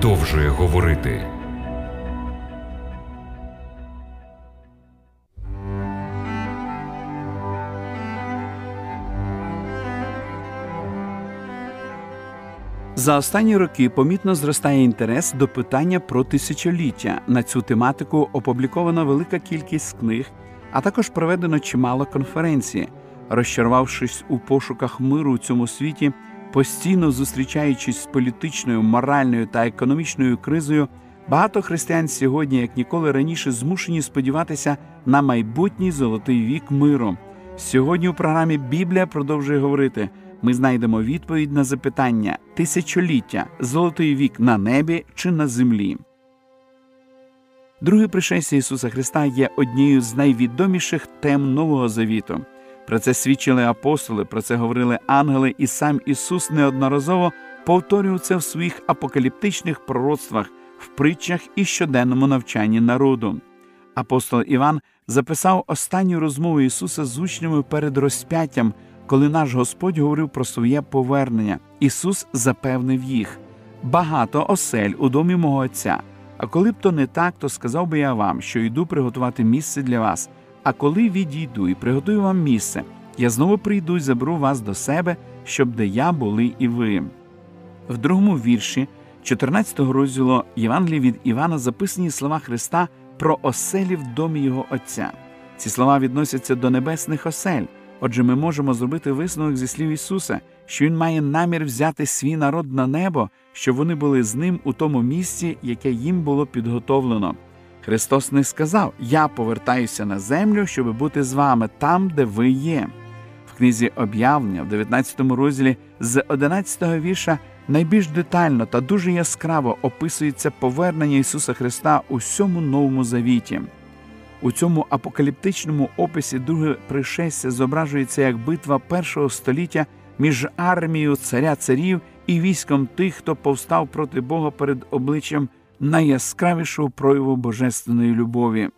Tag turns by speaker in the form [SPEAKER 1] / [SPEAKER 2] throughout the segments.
[SPEAKER 1] продовжує говорити.
[SPEAKER 2] За останні роки помітно зростає інтерес до питання про тисячоліття. На цю тематику опублікована велика кількість книг, а також проведено чимало конференцій. Розчарувавшись у пошуках миру у цьому світі, постійно зустрічаючись з політичною, моральною та економічною кризою, багато християн сьогодні, як ніколи раніше, змушені сподіватися на майбутній золотий вік миру. Сьогодні у програмі Біблія продовжує говорити ми знайдемо відповідь на запитання тисячоліття, золотий вік на небі чи на землі. Друге пришестя Ісуса Христа є однією з найвідоміших тем Нового Завіту. Про це свідчили апостоли, про це говорили ангели, і сам Ісус неодноразово повторював це в своїх апокаліптичних пророцтвах, в притчах і щоденному навчанні народу. Апостол Іван записав останню розмову Ісуса з учнями перед розп'яттям коли наш Господь говорив про своє повернення, Ісус запевнив їх багато осель у домі мого Отця. А коли б то не так, то сказав би я вам, що йду приготувати місце для вас. А коли відійду і приготую вам місце, я знову прийду і заберу вас до себе, щоб де я були і ви. В другому вірші 14 розділу Євангелії від Івана записані слова Христа про оселі в домі Його Отця. Ці слова відносяться до небесних осель. Отже, ми можемо зробити висновок зі слів Ісуса, що Він має намір взяти свій народ на небо, щоб вони були з ним у тому місці, яке їм було підготовлено. Христос не сказав: Я повертаюся на землю, щоб бути з вами там, де ви є. В книзі об'явлення, в 19 розділі з 11 вірша найбільш детально та дуже яскраво описується повернення Ісуса Христа у всьому новому завіті. У цьому апокаліптичному описі друге пришестя зображується як битва першого століття між армією царя царів і військом тих, хто повстав проти Бога перед обличчям найяскравішого прояву божественної любові.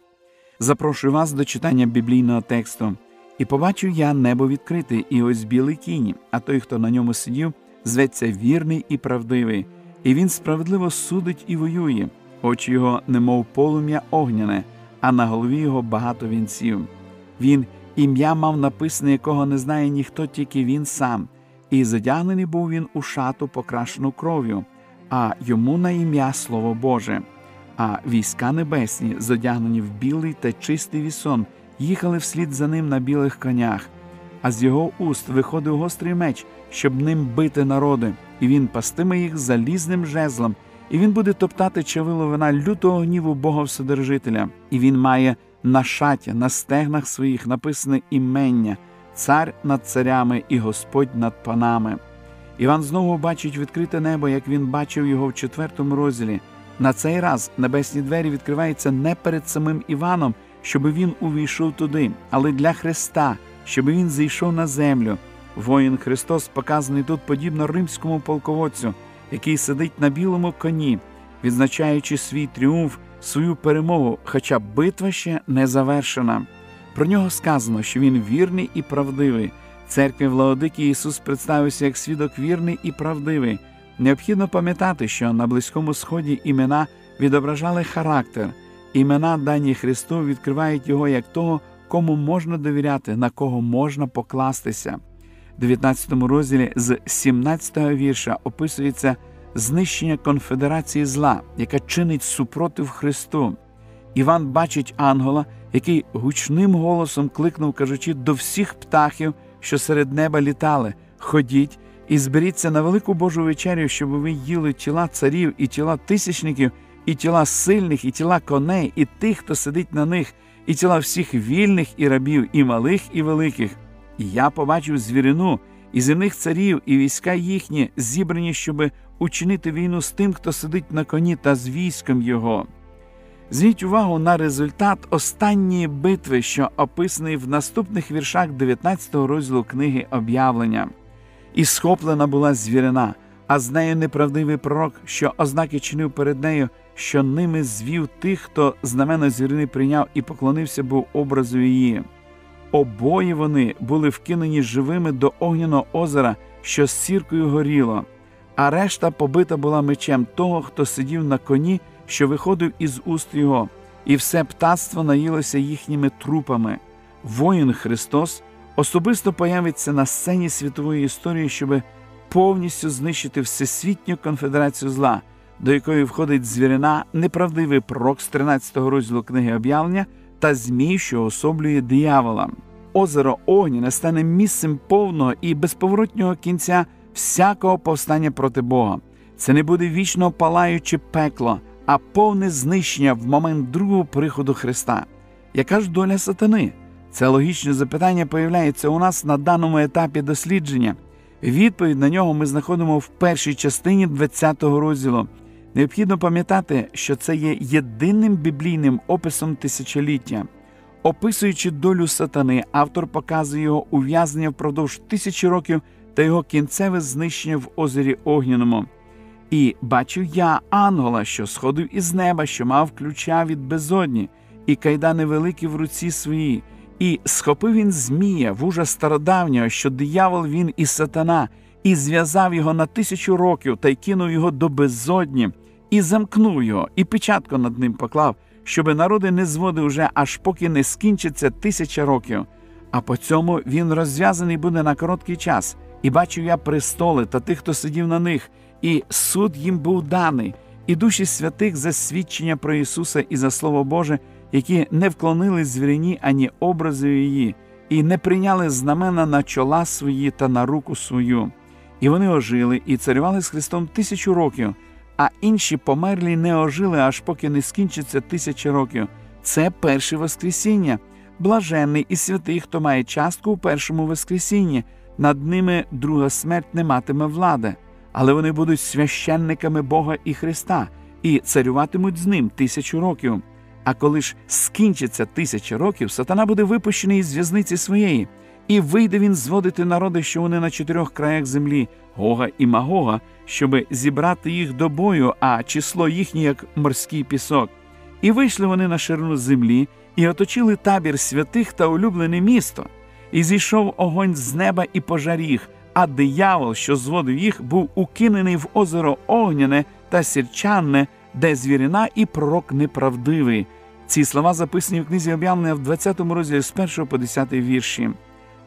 [SPEAKER 2] Запрошую вас до читання біблійного тексту. І побачив я небо відкрите, і ось білий кінь, а той, хто на ньому сидів, зветься вірний і правдивий, і він справедливо судить і воює, очі його, немов полум'я огняне а на голові його багато вінців. Він ім'я мав написане, якого не знає ніхто, тільки він сам, і задягнений був він у шату, покрашену кров'ю, а йому на ім'я Слово Боже. А війська небесні, задягнені в білий та чистий вісон, їхали вслід за ним на білих конях, а з його уст виходив гострий меч, щоб ним бити народи, і він пастиме їх залізним жезлом і він буде топтати чавило вина лютого гніву Бога Вседержителя, і він має на шаті, на стегнах своїх написане імення, цар над царями і Господь над панами. Іван знову бачить відкрите небо, як він бачив його в четвертому розділі. На цей раз небесні двері відкриваються не перед самим Іваном, щоб він увійшов туди, але для Христа, щоб він зійшов на землю. Воїн Христос показаний тут подібно римському полководцю який сидить на білому коні, відзначаючи свій тріумф, свою перемогу, хоча битва ще не завершена. Про нього сказано, що він вірний і правдивий. Церкві Владики Ісус представився як свідок вірний і правдивий. Необхідно пам'ятати, що на Близькому Сході імена відображали характер, імена, дані Христу, відкривають його як того, кому можна довіряти, на кого можна покластися. 19 розділі з 17 вірша описується знищення конфедерації зла, яка чинить супротив Христу. Іван бачить ангела, який гучним голосом кликнув, кажучи до всіх птахів, що серед неба літали: Ходіть і зберіться на велику Божу вечерю, щоб ви їли тіла царів, і тіла тисячників, і тіла сильних, і тіла коней, і тих, хто сидить на них, і тіла всіх вільних і рабів, і малих, і великих. І я побачив звірину і земних царів, і війська їхні, зібрані, щоб учинити війну з тим, хто сидить на коні та з військом його. Зверніть увагу на результат останньої битви, що описаний в наступних віршах 19 розділу книги об'явлення. І схоплена була звірина, а з нею неправдивий пророк, що ознаки чинив перед нею, що ними звів тих, хто знамено звірини прийняв і поклонився був образу її. Обоє вони були вкинені живими до огняного озера, що з сіркою горіло. а решта побита була мечем того, хто сидів на коні, що виходив із уст його, і все птаство наїлося їхніми трупами. Воїн Христос особисто появиться на сцені світової історії, щоб повністю знищити всесвітню конфедерацію зла, до якої входить звірина, неправдивий пророк з 13 розділу книги об'явлення та змій, що особлює диявола. Озеро Огняне стане місцем повного і безповоротнього кінця всякого повстання проти Бога. Це не буде вічно палаюче пекло, а повне знищення в момент другого приходу Христа. Яка ж доля сатани? Це логічне запитання появляється у нас на даному етапі дослідження. Відповідь на нього ми знаходимо в першій частині 20-го розділу. Необхідно пам'ятати, що це є єдиним біблійним описом тисячоліття. Описуючи долю сатани, автор показує його ув'язнення впродовж тисячі років та його кінцеве знищення в озері Огняному. І бачив я ангела, що сходив із неба, що мав ключа від безодні, і кайдани великі в руці своїй, і схопив він Змія, вужа стародавнього, що диявол він і сатана, і зв'язав його на тисячу років та й кинув його до безодні, і замкнув його, і печатку над ним поклав, щоби народи не зводив уже, аж поки не скінчиться тисяча років. А по цьому він розв'язаний буде на короткий час, і бачив я престоли та тих, хто сидів на них, і суд їм був даний, і душі святих за свідчення про Ісуса і за Слово Боже які не вклонили звірині ані образу її, і не прийняли знамена на чола свої та на руку свою. І вони ожили і царювали з Христом тисячу років, а інші померлі не ожили, аж поки не скінчиться тисяча років. Це перше Воскресіння, блаженний і святий, хто має частку у першому Воскресінні. Над ними друга смерть не матиме влади, але вони будуть священниками Бога і Христа і царюватимуть з ним тисячу років. А коли ж скінчиться тисяча років, сатана буде випущений із в'язниці своєї, і вийде він зводити народи, що вони на чотирьох краях землі, Гога і Магога, щоби зібрати їх до бою, а число їхнє, як морський пісок. І вийшли вони на ширину землі і оточили табір святих та улюблене місто, і зійшов огонь з неба і пожар їх, а диявол, що зводив їх, був укинений в озеро Огняне та сірчанне де звірина і пророк неправдивий. Ці слова записані в книзі об'явлення в 20 розділі з 1 по 10 вірші.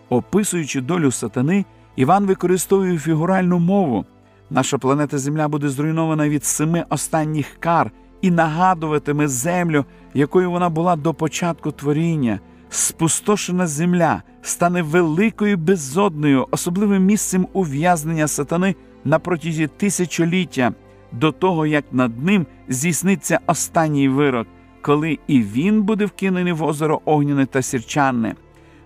[SPEAKER 2] Описуючи долю сатани, Іван використовує фігуральну мову. Наша планета Земля буде зруйнована від семи останніх кар і нагадуватиме землю, якою вона була до початку творіння. Спустошена земля стане великою безодною, особливим місцем ув'язнення сатани на протязі тисячоліття до того, як над ним здійсниться останній вирок, коли і він буде вкинений в озеро Огняне та Сірчанне.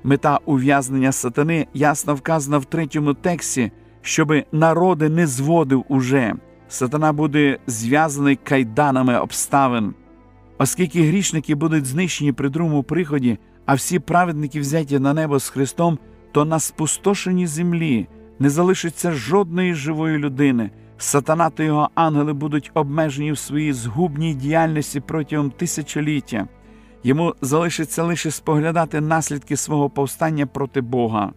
[SPEAKER 2] Мета ув'язнення сатани ясно вказана в третьому тексті, щоби народи не зводив уже. Сатана буде зв'язаний кайданами обставин. Оскільки грішники будуть знищені при другому приході, а всі праведники взяті на небо з Христом, то на спустошеній землі не залишиться жодної живої людини. Сатана та його ангели будуть обмежені в своїй згубній діяльності протягом тисячоліття. Йому залишиться лише споглядати наслідки свого повстання проти Бога.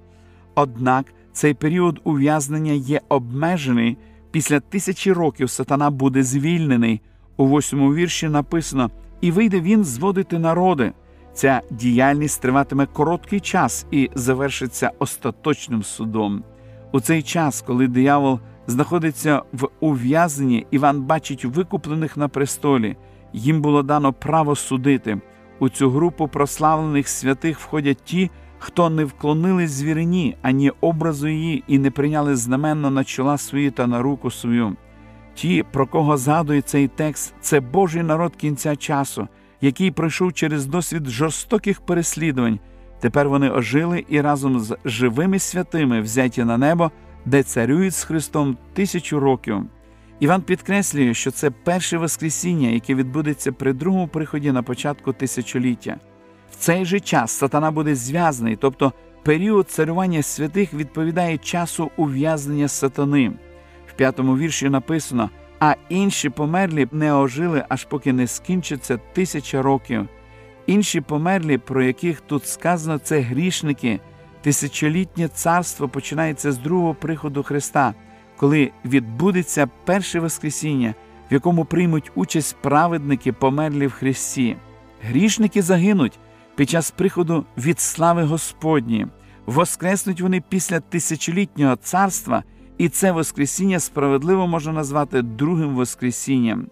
[SPEAKER 2] Однак цей період ув'язнення є обмежений. Після тисячі років сатана буде звільнений. У восьмому вірші написано: і вийде він зводити народи. Ця діяльність триватиме короткий час і завершиться остаточним судом. У цей час, коли диявол знаходиться в ув'язненні, Іван бачить викуплених на престолі. Їм було дано право судити. У цю групу прославлених святих входять ті, хто не вклонили звірині, ані образу її, і не прийняли знаменно на чола свої та на руку свою. Ті, про кого згадує цей текст, це Божий народ кінця часу, який пройшов через досвід жорстоких переслідувань. Тепер вони ожили і разом з живими святими взяті на небо де царюють з Христом тисячу років. Іван підкреслює, що це перше Воскресіння, яке відбудеться при другому приході на початку тисячоліття. В цей же час сатана буде зв'язаний, тобто період царювання святих відповідає часу ув'язнення сатани. В п'ятому вірші написано: а інші померлі не ожили, аж поки не скінчиться тисяча років. Інші померлі, про яких тут сказано, це грішники. Тисячолітнє царство починається з другого приходу Христа, коли відбудеться перше Воскресіння, в якому приймуть участь праведники, померлі в Христі. Грішники загинуть під час приходу від слави Господні, воскреснуть вони після тисячолітнього царства, і це Воскресіння справедливо можна назвати другим Воскресінням.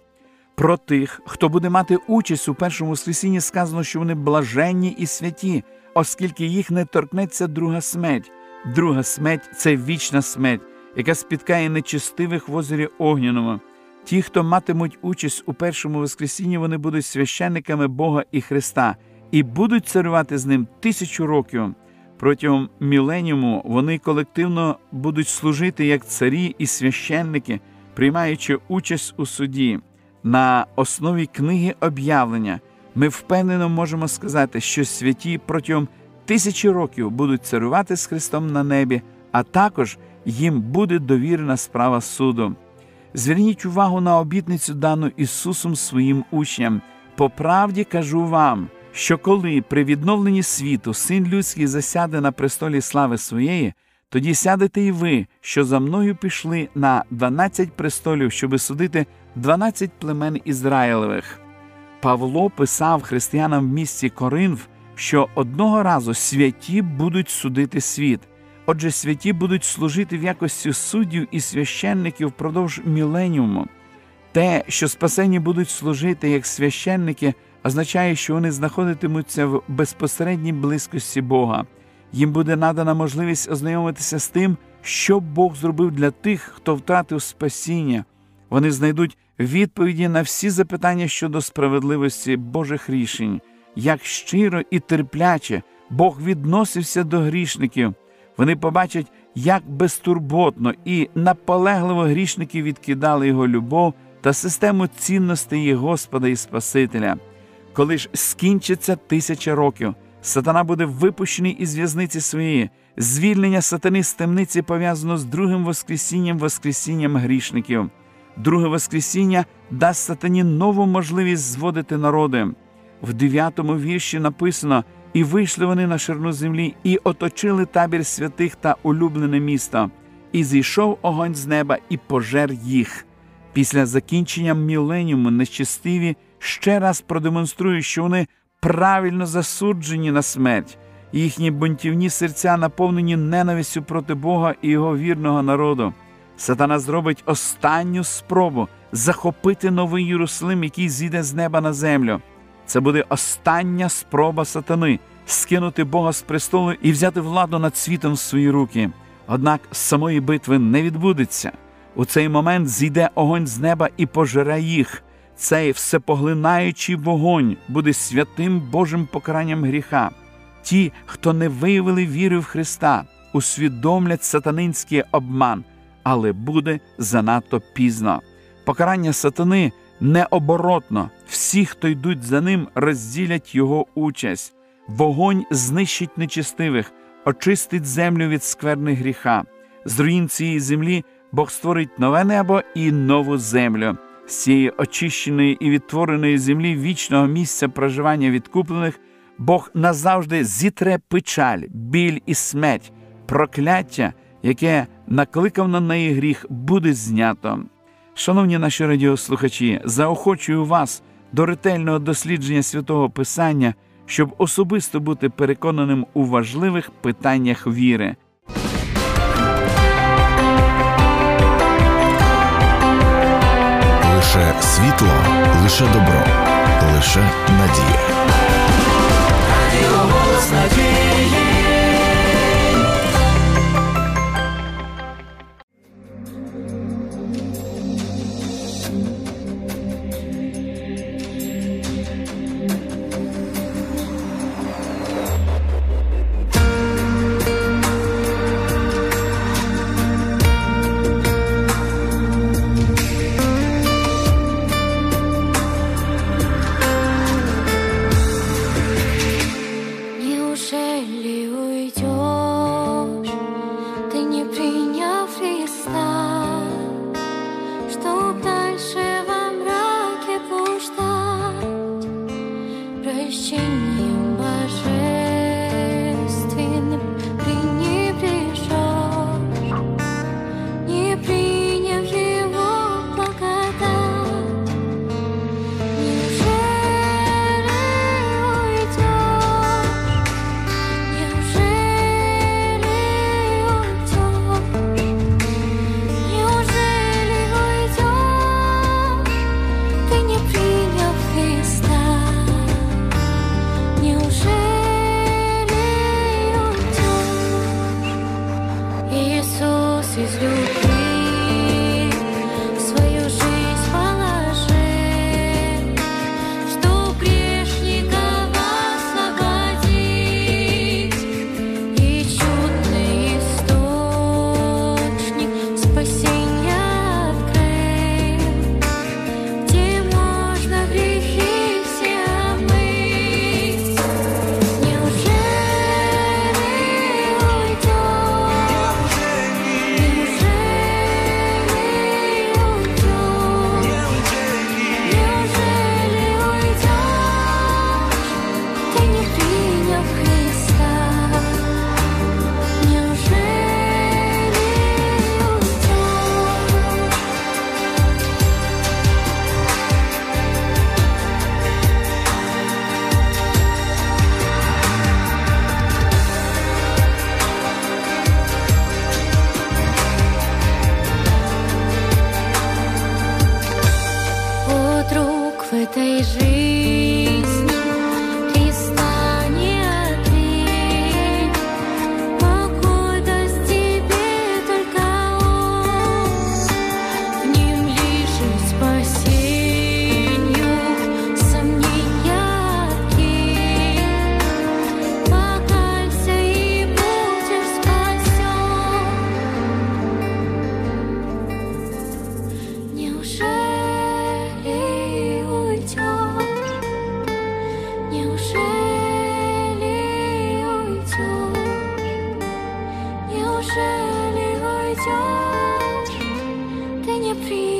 [SPEAKER 2] Про тих, хто буде мати участь у першому Воскресінні, сказано, що вони блаженні і святі, оскільки їх не торкнеться друга смерть. Друга смерть це вічна смерть, яка спіткає нечистивих в озері Огняному. Ті, хто матимуть участь у першому Воскресінні, вони будуть священниками Бога і Христа і будуть царювати з ним тисячу років. Протягом міленіуму вони колективно будуть служити як царі і священники, приймаючи участь у суді. На основі книги об'явлення ми впевнено можемо сказати, що святі протягом тисячі років будуть царювати з Христом на небі, а також їм буде довірена справа суду. Зверніть увагу на обітницю, дану Ісусом своїм учням. По правді кажу вам, що коли при відновленні світу син людський засяде на престолі слави своєї, тоді сядете і ви, що за мною пішли на дванадцять престолів, щоби судити дванадцять племен Ізраїлевих. Павло писав християнам в місті Коринф, що одного разу святі будуть судити світ. Отже, святі будуть служити в якості суддів і священників впродовж міленіуму. Те, що спасені будуть служити як священники, означає, що вони знаходитимуться в безпосередній близькості Бога. Їм буде надана можливість ознайомитися з тим, що Бог зробив для тих, хто втратив спасіння. Вони знайдуть відповіді на всі запитання щодо справедливості Божих рішень, як щиро і терпляче Бог відносився до грішників. Вони побачать, як безтурботно і наполегливо грішники відкидали його любов та систему цінностей Господа і Спасителя. Коли ж скінчиться тисяча років, сатана буде випущений із в'язниці своєї, звільнення сатани з темниці пов'язано з другим Воскресінням, Воскресінням грішників. Друге Воскресіння дасть сатані нову можливість зводити народи. В дев'ятому вірші написано. І вийшли вони на ширну землі, і оточили табір святих та улюблене місто, і зійшов огонь з неба і пожер їх. Після закінчення міленіуму нечистиві ще раз продемонструють, що вони правильно засуджені на смерть, їхні бунтівні серця наповнені ненавистю проти Бога і його вірного народу. Сатана зробить останню спробу захопити новий Єрусалим, який зійде з неба на землю. Це буде остання спроба сатани скинути Бога з престолу і взяти владу над світом в свої руки. Однак самої битви не відбудеться. У цей момент зійде огонь з неба і пожере їх. Цей всепоглинаючий вогонь буде святим Божим покаранням гріха. Ті, хто не виявили віри в Христа, усвідомлять сатанинський обман, але буде занадто пізно. Покарання сатани необоротно, всі, хто йдуть за ним, розділять його участь. Вогонь знищить нечистивих, очистить землю від скверних гріха. З руїн цієї землі Бог створить нове небо і нову землю. З цієї очищеної і відтвореної землі вічного місця проживання відкуплених, Бог назавжди зітре печаль, біль і смерть, прокляття, яке накликав на неї гріх, буде знято. Шановні наші радіослухачі, заохочую вас до ретельного дослідження святого Писання, щоб особисто бути переконаним у важливих питаннях віри.
[SPEAKER 1] Лише світло, лише добро, лише надія.
[SPEAKER 3] This is you. Senhor, tenha prisa.